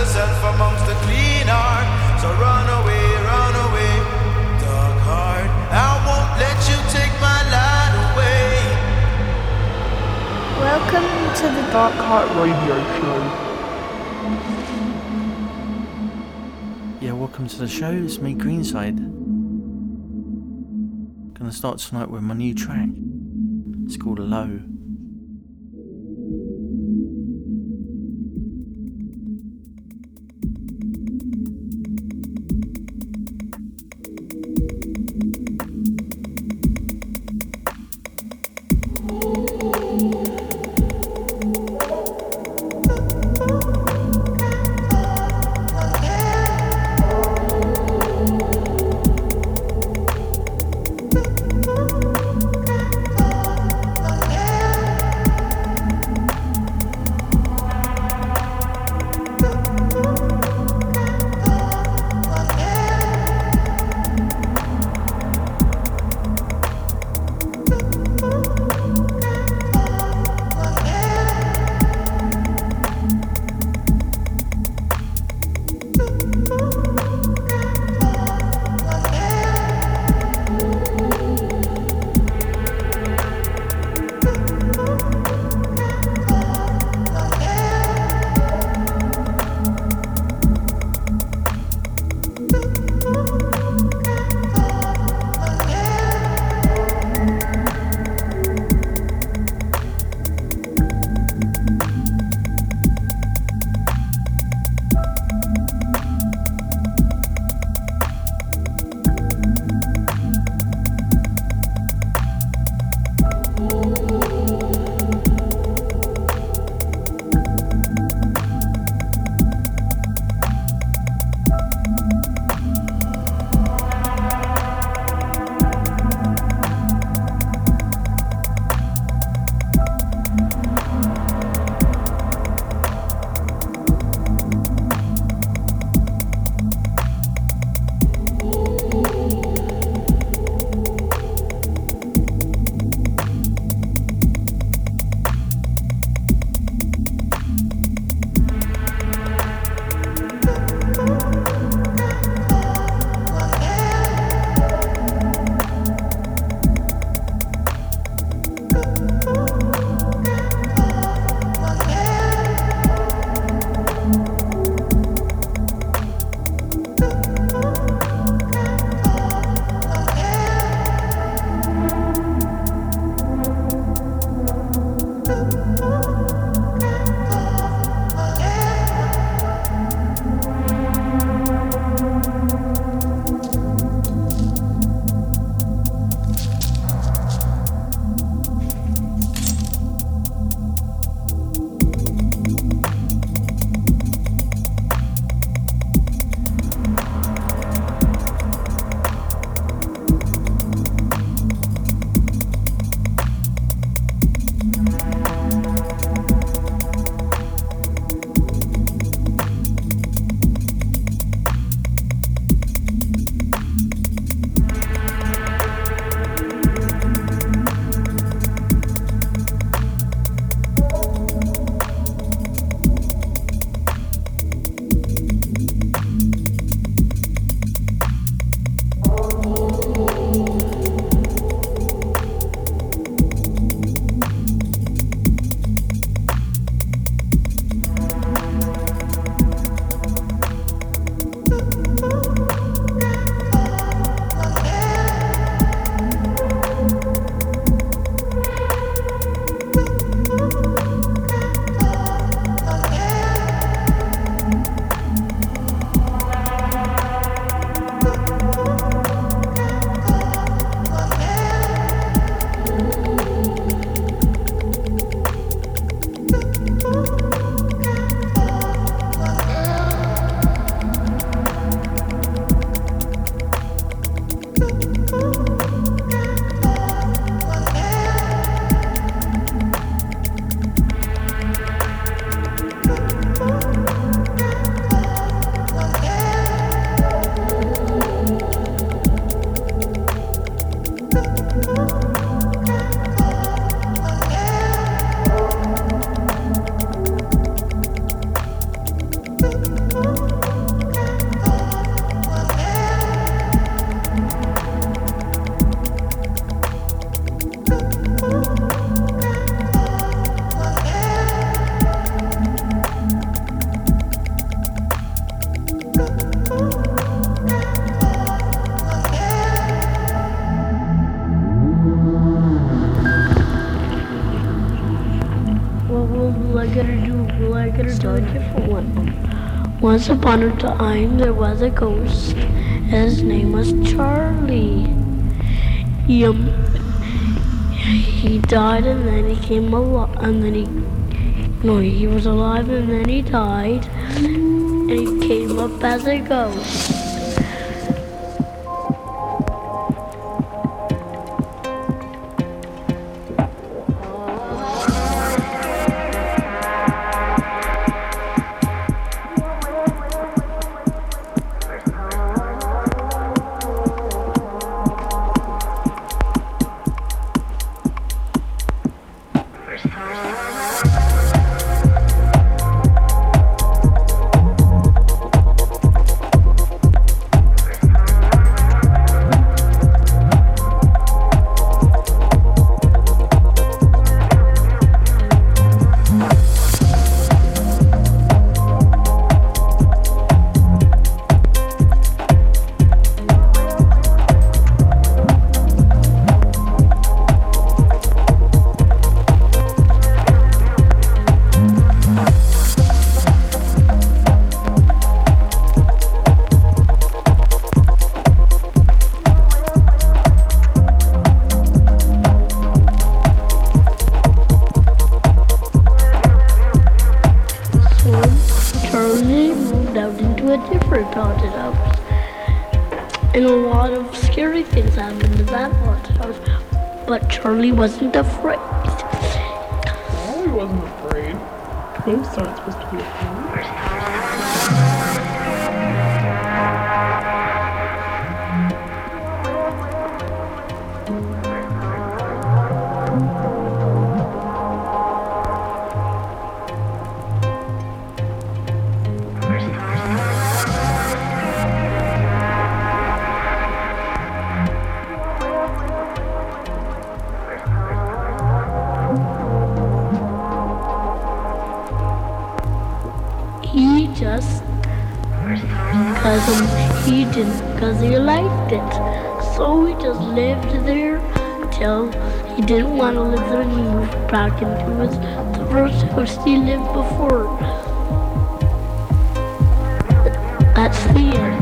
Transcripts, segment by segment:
yourself amongst the clean heart. So run away, run away, dark heart. I won't let you take my light away. Welcome to the Dark Heart Radio Show. Yeah, welcome to the show. It's me, Greencyde. Gonna start tonight with my new track. It's called Low. Once upon a time, there was a ghost. His name was Charlie. He, um, he died and then he came alive, and then he, no, he was alive and then he died, and he came up as a ghost. But Charlie wasn't afraid. Charlie wasn't afraid. Ghosts aren't supposed to be afraid. Didn't want to live there and he moved back into his, the first house he lived before. That's the end.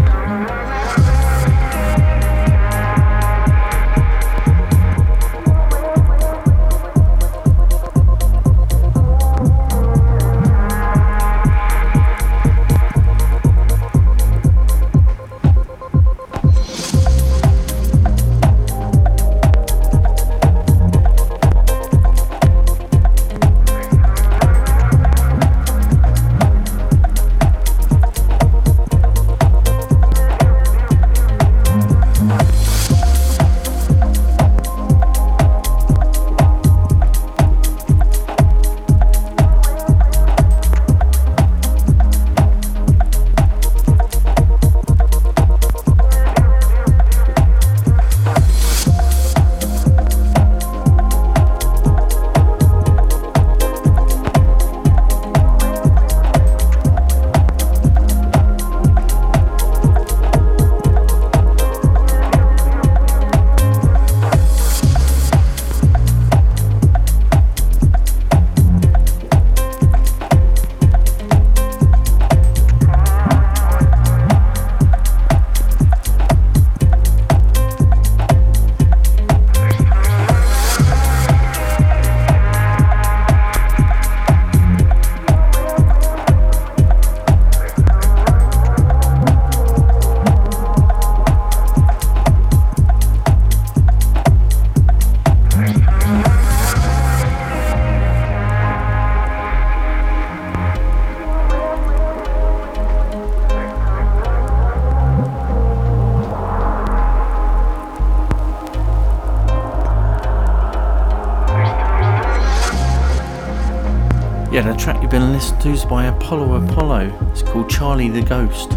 Is by Apollo Apollo. It's called Charlie the Ghost.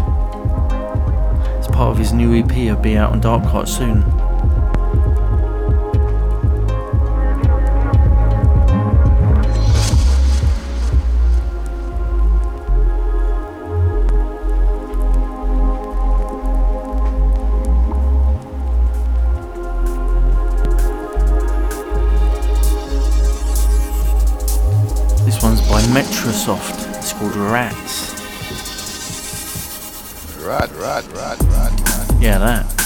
It's part of his new EP. It'll be out on Dark Heart soon. This one's by Metrosoft. It's called Rats. Rat, rat, rat, rat, rat. Yeah, that.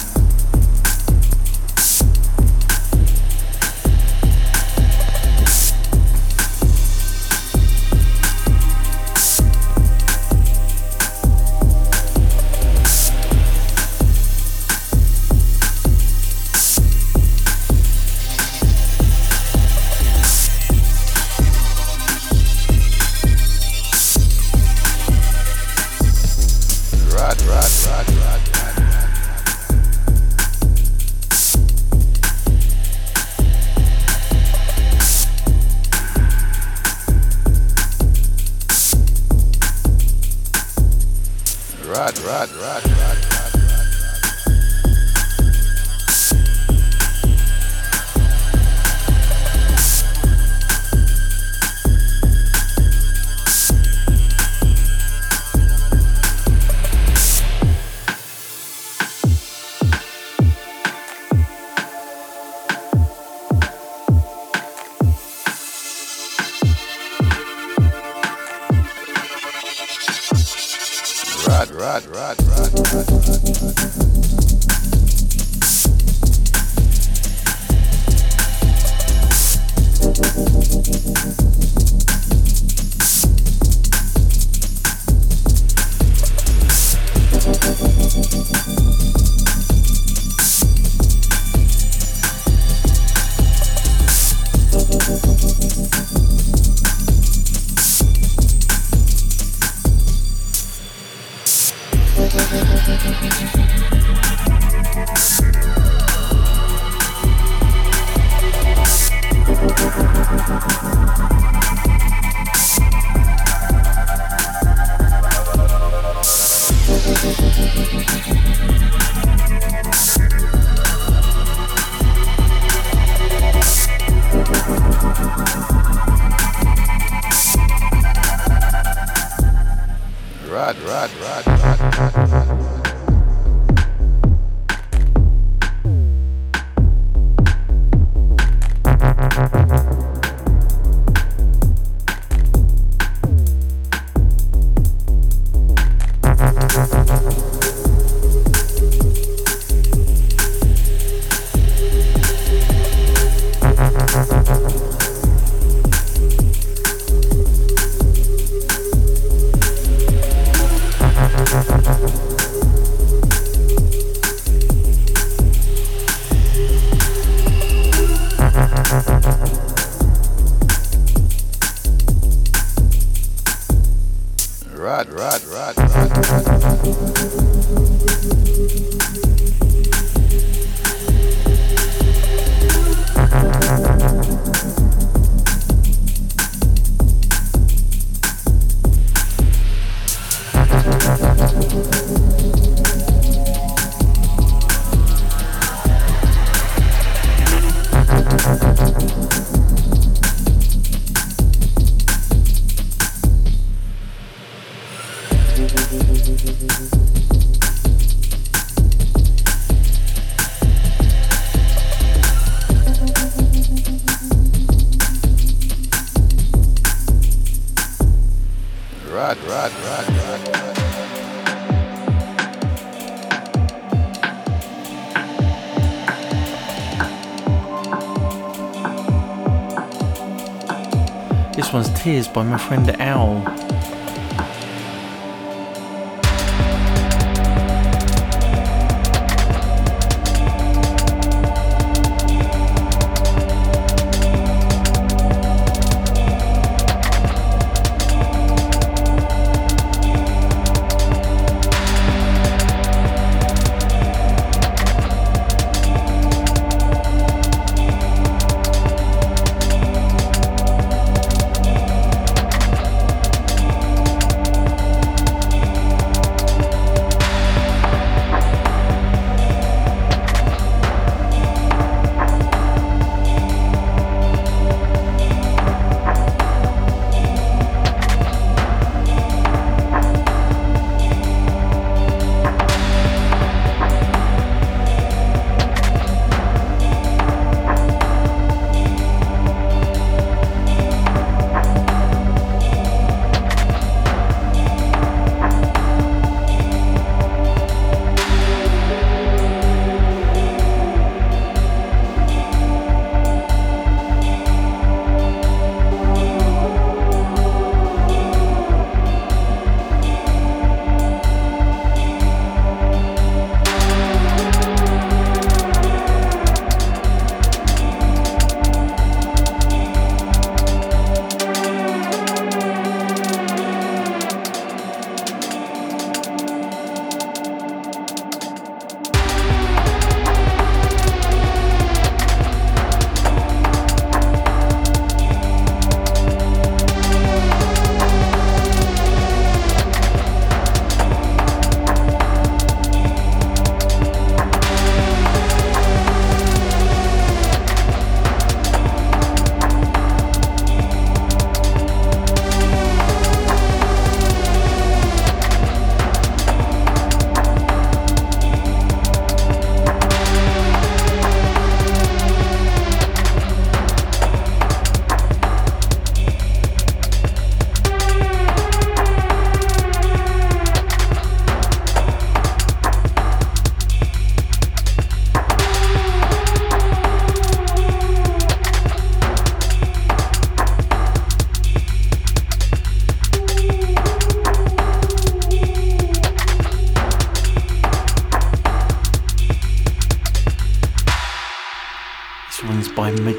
This one's Tears by my friend Owl.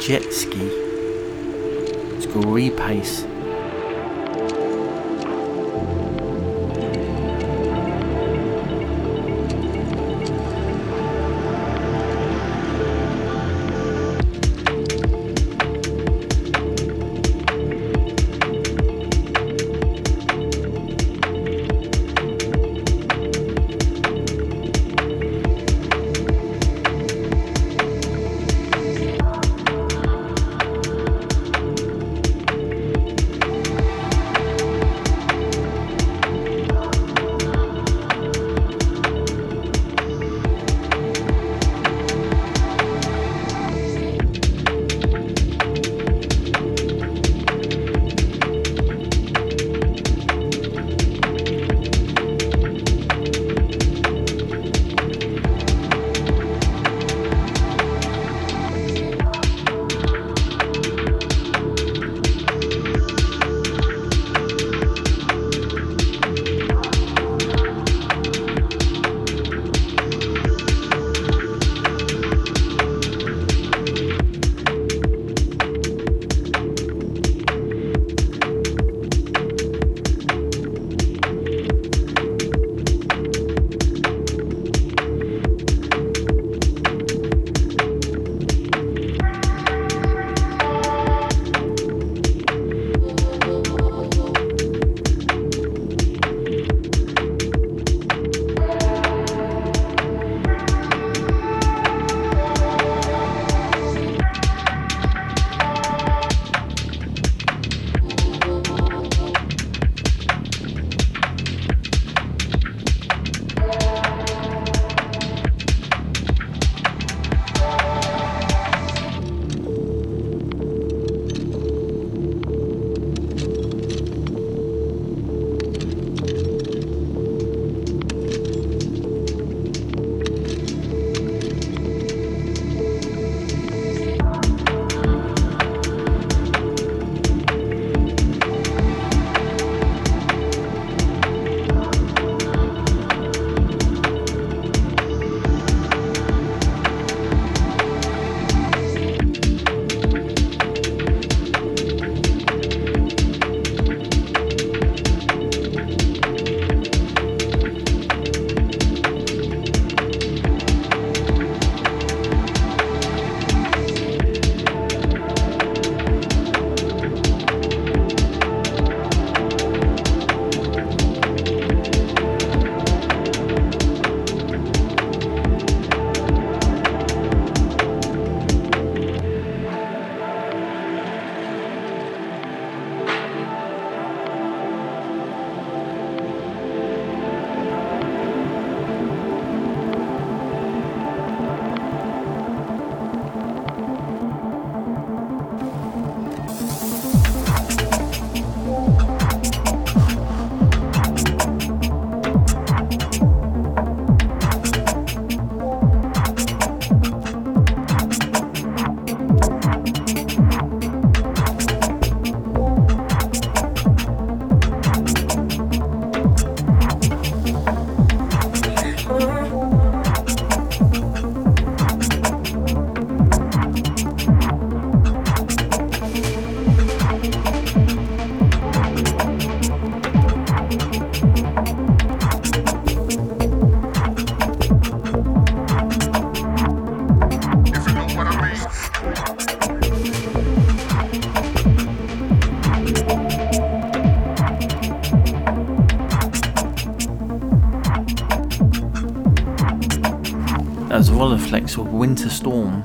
By Majetsky. Rolleiflex with Winter Storm.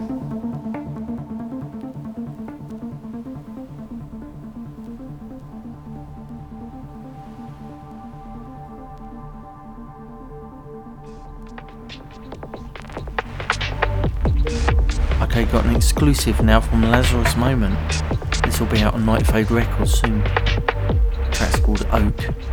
Okay, got an exclusive now from Lazarus Moment. This will be out on Nightfade Records soon. Track's called Oak.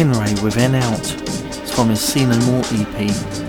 Kinray with N Out. It's from his See No More EP.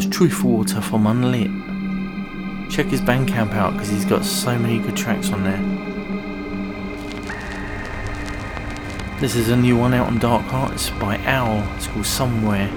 That was Truthful Water from Unlit. Check his Bandcamp out because he's got so many good tracks on there. This is a new one out on Dark Arts by Owl. It's called Somewhere.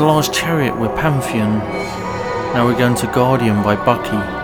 Was the last chariot with Pantheon. Now we're going to Guardian by Bucky.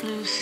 But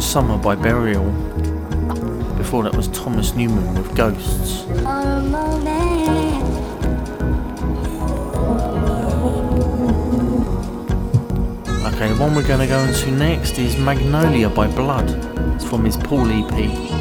Summer by Burial. Before that was Thomas Newman with Ghosts. Okay, the one we're going to go into next is Magnolia by Blood. It's from his Paul EP.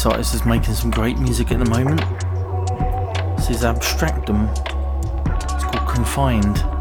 This artist is making some great music at the moment. This is Abstractum. It's called Confined.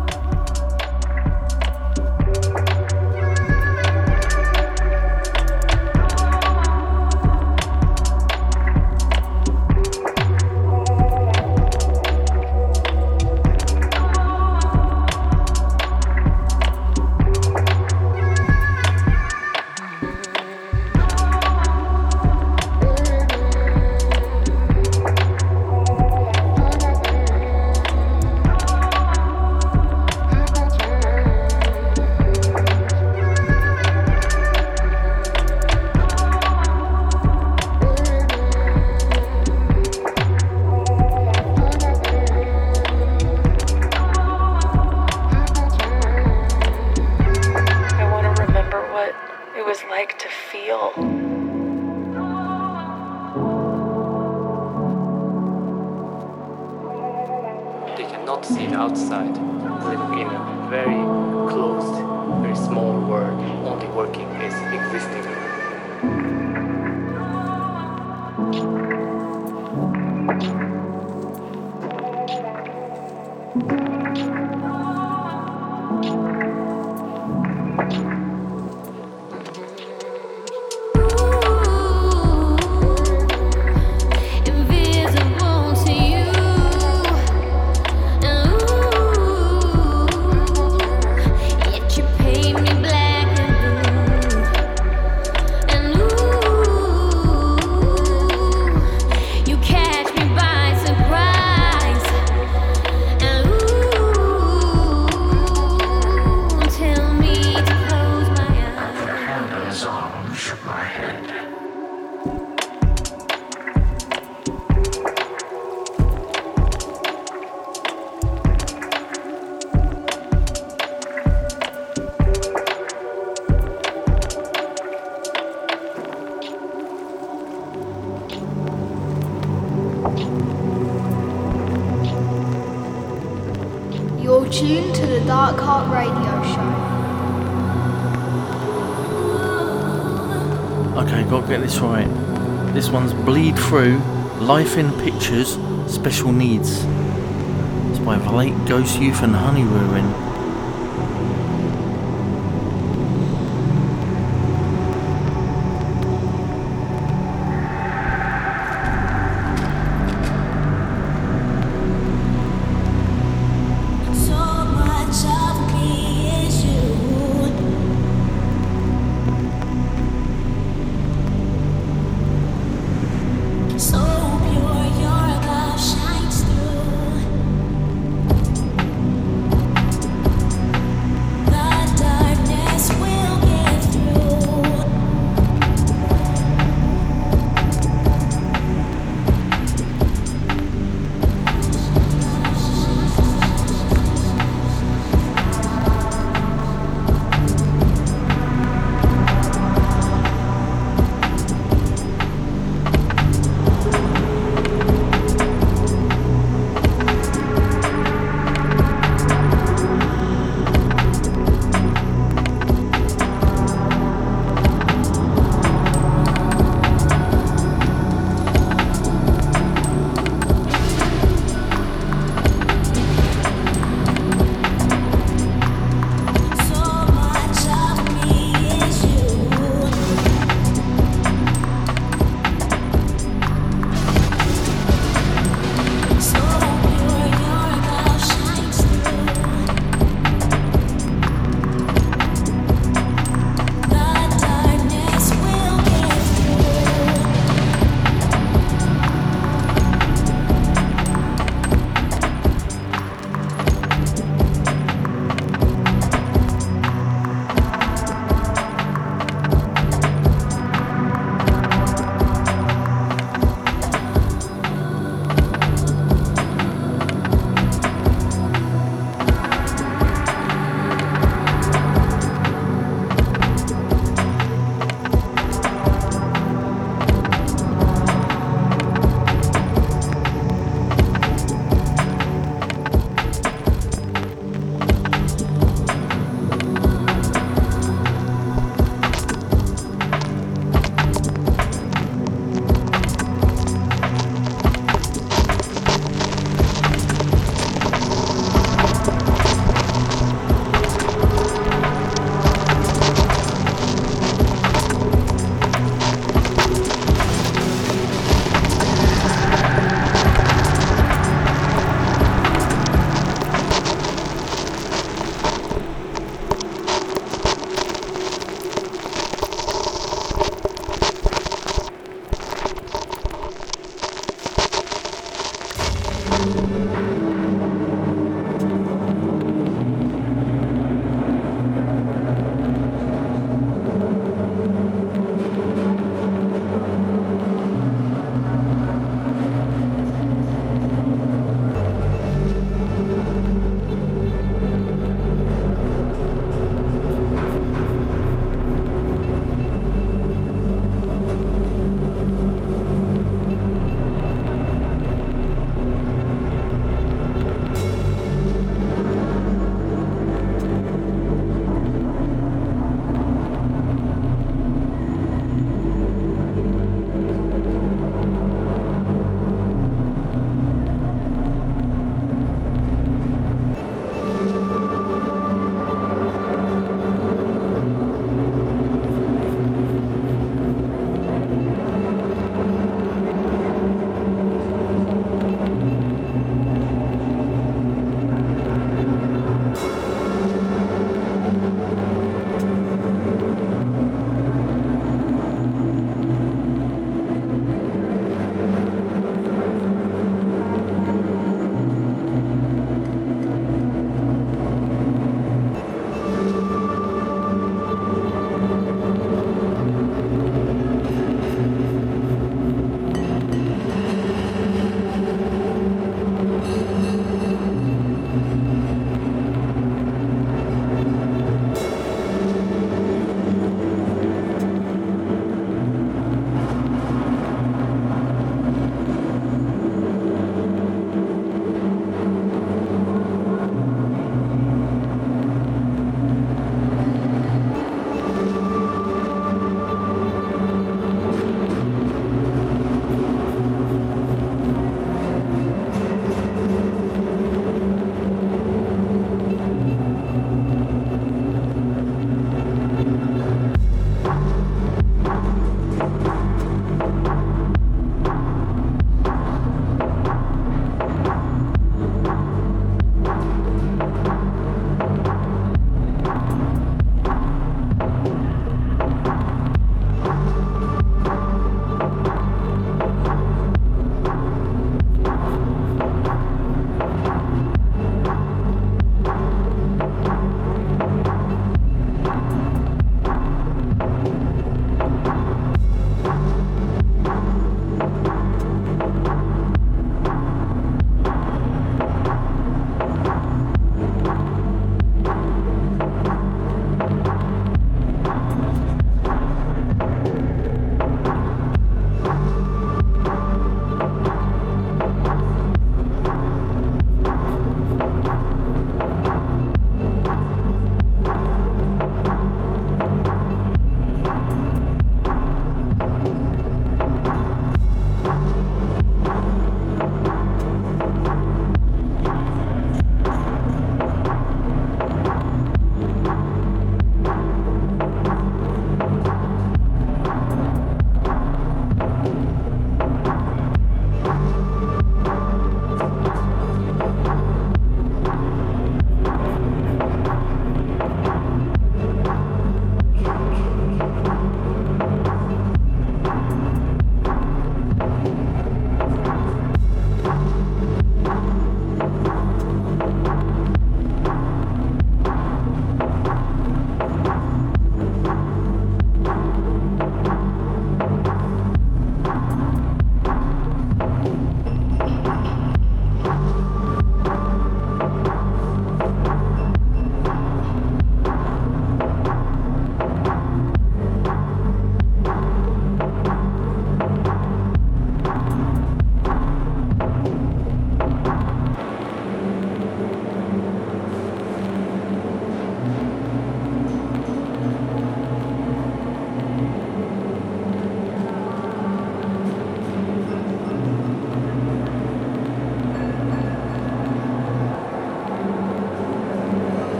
this right. This one's Bleed Through Life in Pictures Special Needs. It's by Late Ghost Youth and Honey Ruin.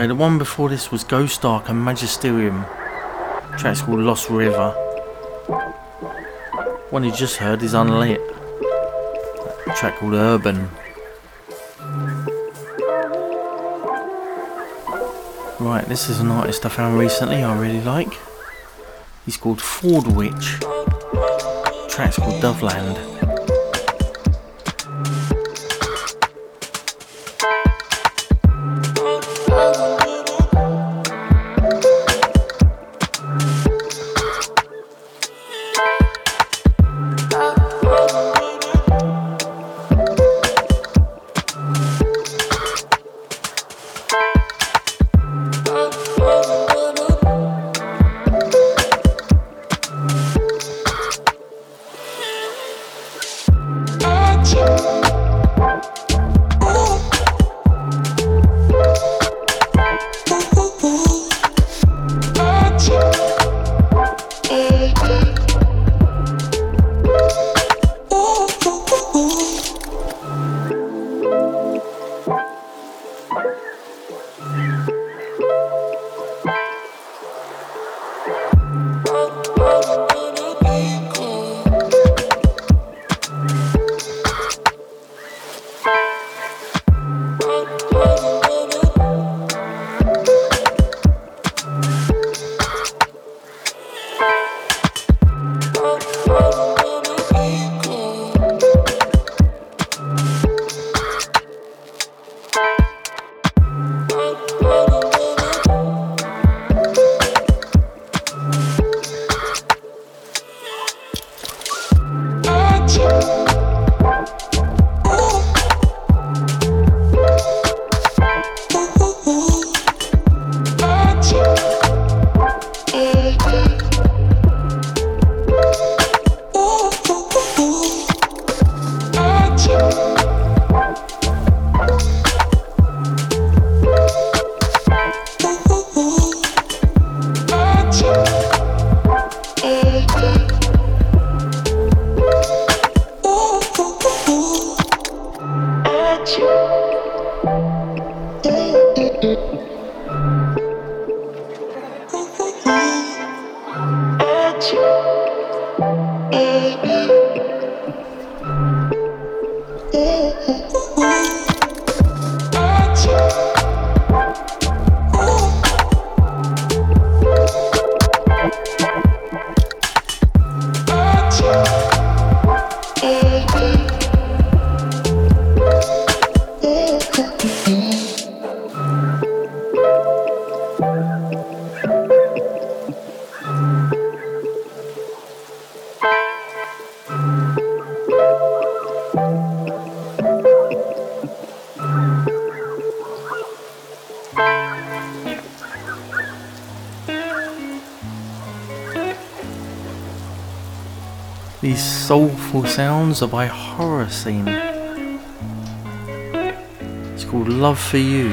Okay, the one before this was Ghost Ark and Magisterium. track's called Lost River. One you just heard is Unlit. A track called Urban. Right, this is an artist I found recently I really like. He's called Ford Witch. Track's called Doveland. Are by Horror Scene. It's called Love for You.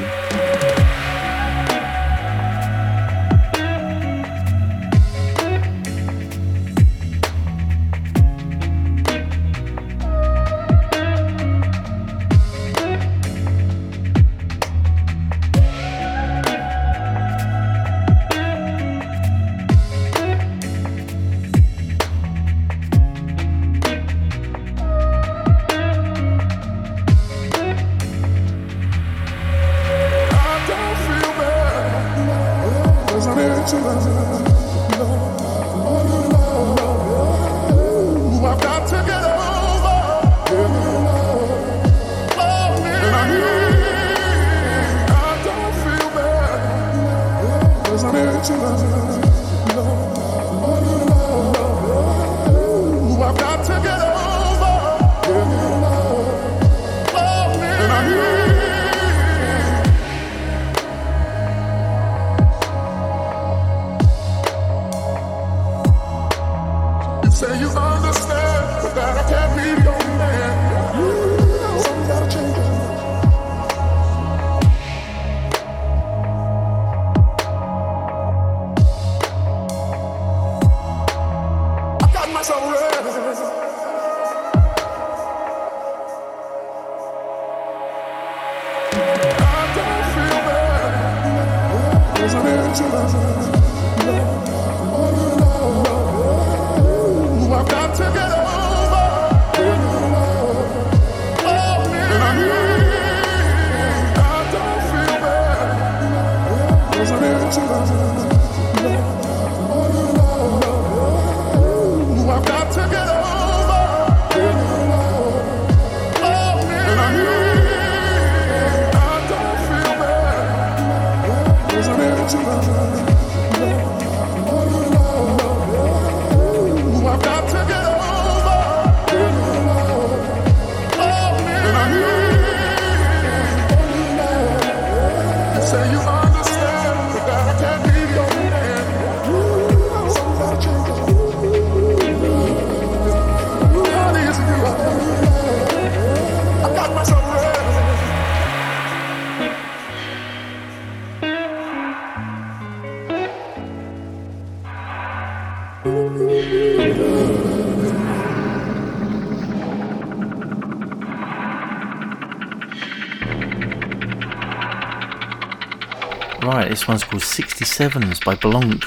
This one's called 67s by Blanc.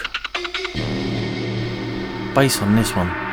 Bass on this one.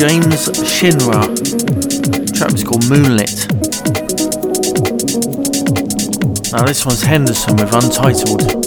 James Shinra. The track was called Moonlit. Now this one's Henderson with Untitled.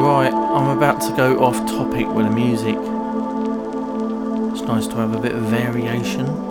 Right, I'm about to go off topic with the music. It's nice to have a bit of variation.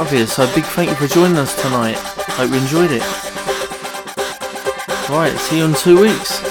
Out of here, so big thank you for joining us tonight. Hope you enjoyed it. Right, see you in two weeks.